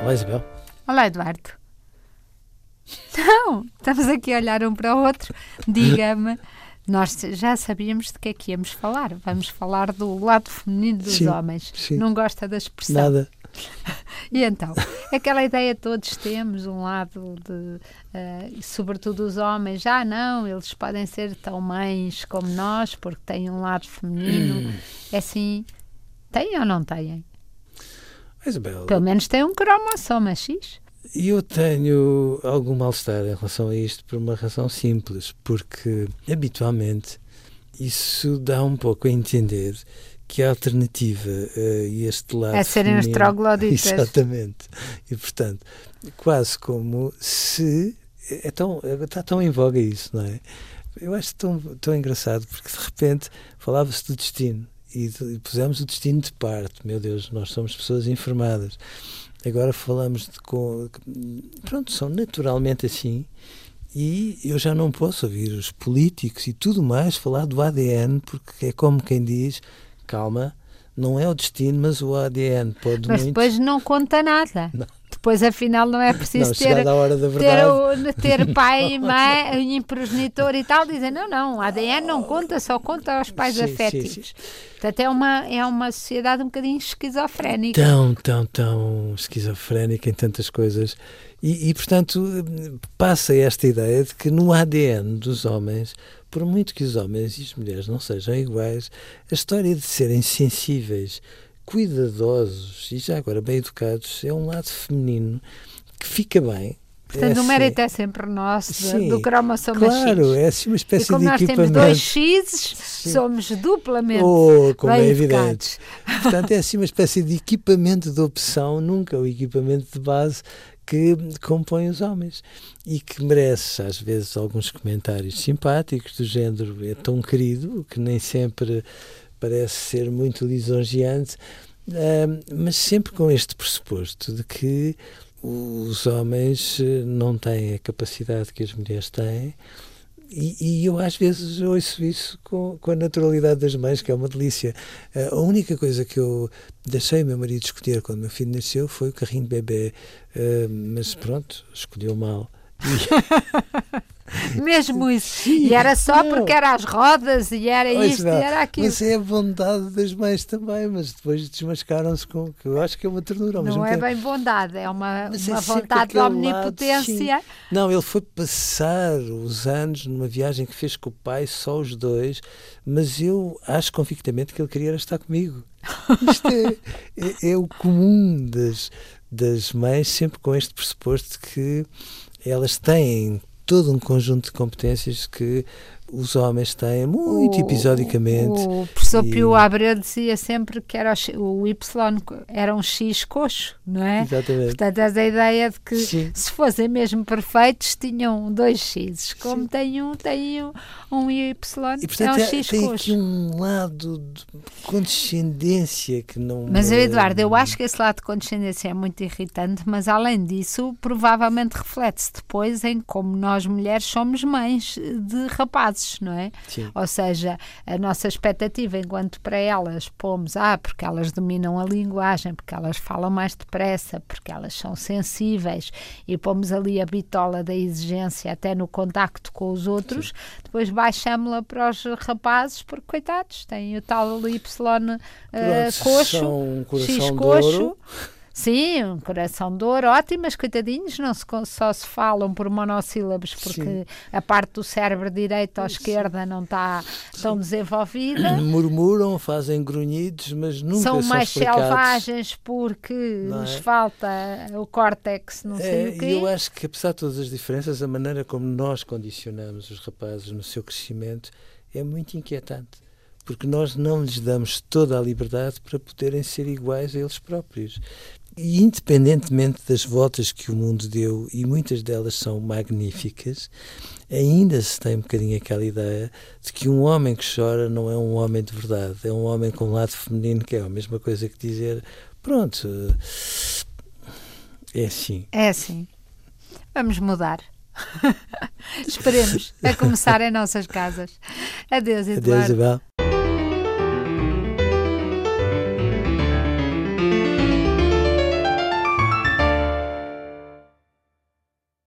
Olá, Isabel. Olá, Eduardo. Não, estamos aqui a olhar um para o outro. Diga-me, nós já sabíamos de que é que íamos falar. Vamos falar do lado feminino dos Sim, homens. sim. Não gosta da expressão. Nada. E então, aquela ideia todos temos, um lado de, e sobretudo os homens, já não, eles podem ser tão mães como nós, porque têm um lado feminino. É assim, têm ou não têm? Pelo menos têm um cromossoma X. eu tenho algum mal-estar em relação a isto por uma razão simples, porque habitualmente isso dá um pouco a entender que a alternativa a este lado É serem os feminino- trogloditas. Exatamente. E, portanto, quase como se... É tão, está tão em voga isso, não é? Eu acho tão, tão engraçado, porque de repente falava-se do destino e, e pusemos o destino de parte. Meu Deus, nós somos pessoas informadas. Agora falamos de... Com, pronto, são naturalmente assim e eu já não posso ouvir os políticos e tudo mais falar do ADN, porque é como quem diz, calma, não é o destino, mas o ADN pode Mas muito... depois não conta nada. Não. Depois, afinal, não é preciso não, ter, ter, ter pai e mãe, e progenitor e tal. Dizem, não, não, ADN não conta, só conta aos pais Sim, sim, afétivos. sim. Portanto, é uma, é uma sociedade um bocadinho esquizofrénica. Tão, tão, tão esquizofrénica em tantas coisas. E, e, portanto, passa esta ideia de que no ADN dos homens, por muito que os homens e as mulheres não sejam iguais, a história de serem sensíveis, cuidadosos e já agora bem educados é um lado feminino que fica bem. Portanto, é o mérito assim- é sempre nosso, Sim, do cromossoma Claro, X. é assim uma E espécie como de nós temos dois X, somos duplamente Oh, como bem é evidente. Portanto, é assim uma espécie de equipamento de opção, nunca o equipamento de base que compõe os homens e que merece, às vezes, alguns comentários simpáticos do género é tão querido que nem sempre parece ser muito lisonjeante, mas sempre com este pressuposto de que os homens eh, não têm a capacidade que as mulheres têm e, e eu às vezes ouço isso com, com a naturalidade das mães, que é uma delícia. Eh, A única coisa que eu deixei o meu marido escolher quando meu filho nasceu foi o carrinho de bebê, eh, mas pronto, escolheu mal. Mesmo isso. E era só não. porque era as rodas e era Olha, isto e Isabel, era aquilo. Mas é a bondade das mães também, mas depois desmascaram-se com que eu acho que é uma ternura Não é tempo. bem bondade, é uma, Mas é uma sempre vontade de aquele lado, omnipotência. Não, ele foi passar os anos numa viagem que fez com o pai, só os dois, mas eu acho convictamente que ele queria estar comigo. Isto é, é, é o comum das, das mães, sempre com este pressuposto de que elas têm todo um conjunto de competências que os homens têm muito O- episodicamente. O professor E- Pio Abreu dizia sempre que era o, o Y era um X coxo, não é? Exatamente. Portanto, és a ideia de que Sim. se fossem mesmo perfeitos, tinham dois X. Como Sim. tem um, tem um, um Y, E é portanto um é- X tem coxo. aqui um lado de condescendência que não. Mas, é- Eduardo, eu acho que esse lado de condescendência é muito irritante, mas além disso, provavelmente reflete-se depois em como nós mulheres somos mães de rapazes, não é? Sim. Ou seja, a nossa expectativa, enquanto para elas pomos, ah, porque elas dominam a linguagem, porque elas falam mais depressa, porque elas são sensíveis, e pomos ali a bitola da exigência até no contacto com os outros, depois baixamos-la para os rapazes, porque coitados, têm o tal Y Pronto, coxo, X de coxo. Sim, um coração de ouro, ótimas, coitadinhos, não se, só se falam por monossílabos porque Sim. a parte do cérebro direito ou esquerda não está tão desenvolvida. Murmuram, fazem grunhidos, mas nunca São mais explicados. selvagens porque é? falta o córtex, não sei É, o e quê. eu acho que, apesar de todas as diferenças, a maneira como nós condicionamos os rapazes no seu crescimento é muito inquietante. Porque nós não lhes damos toda a liberdade para poderem ser iguais a eles próprios. E independentemente das voltas que o mundo deu, e muitas delas são magníficas, ainda se tem um bocadinho aquela ideia de que um homem que chora não é um homem de verdade, é um homem com um lado feminino, que é a mesma coisa que dizer, pronto, é assim. É assim. Vamos mudar. Esperemos a começar em nossas casas. Adeus, Eduardo. Adeus, Isabel.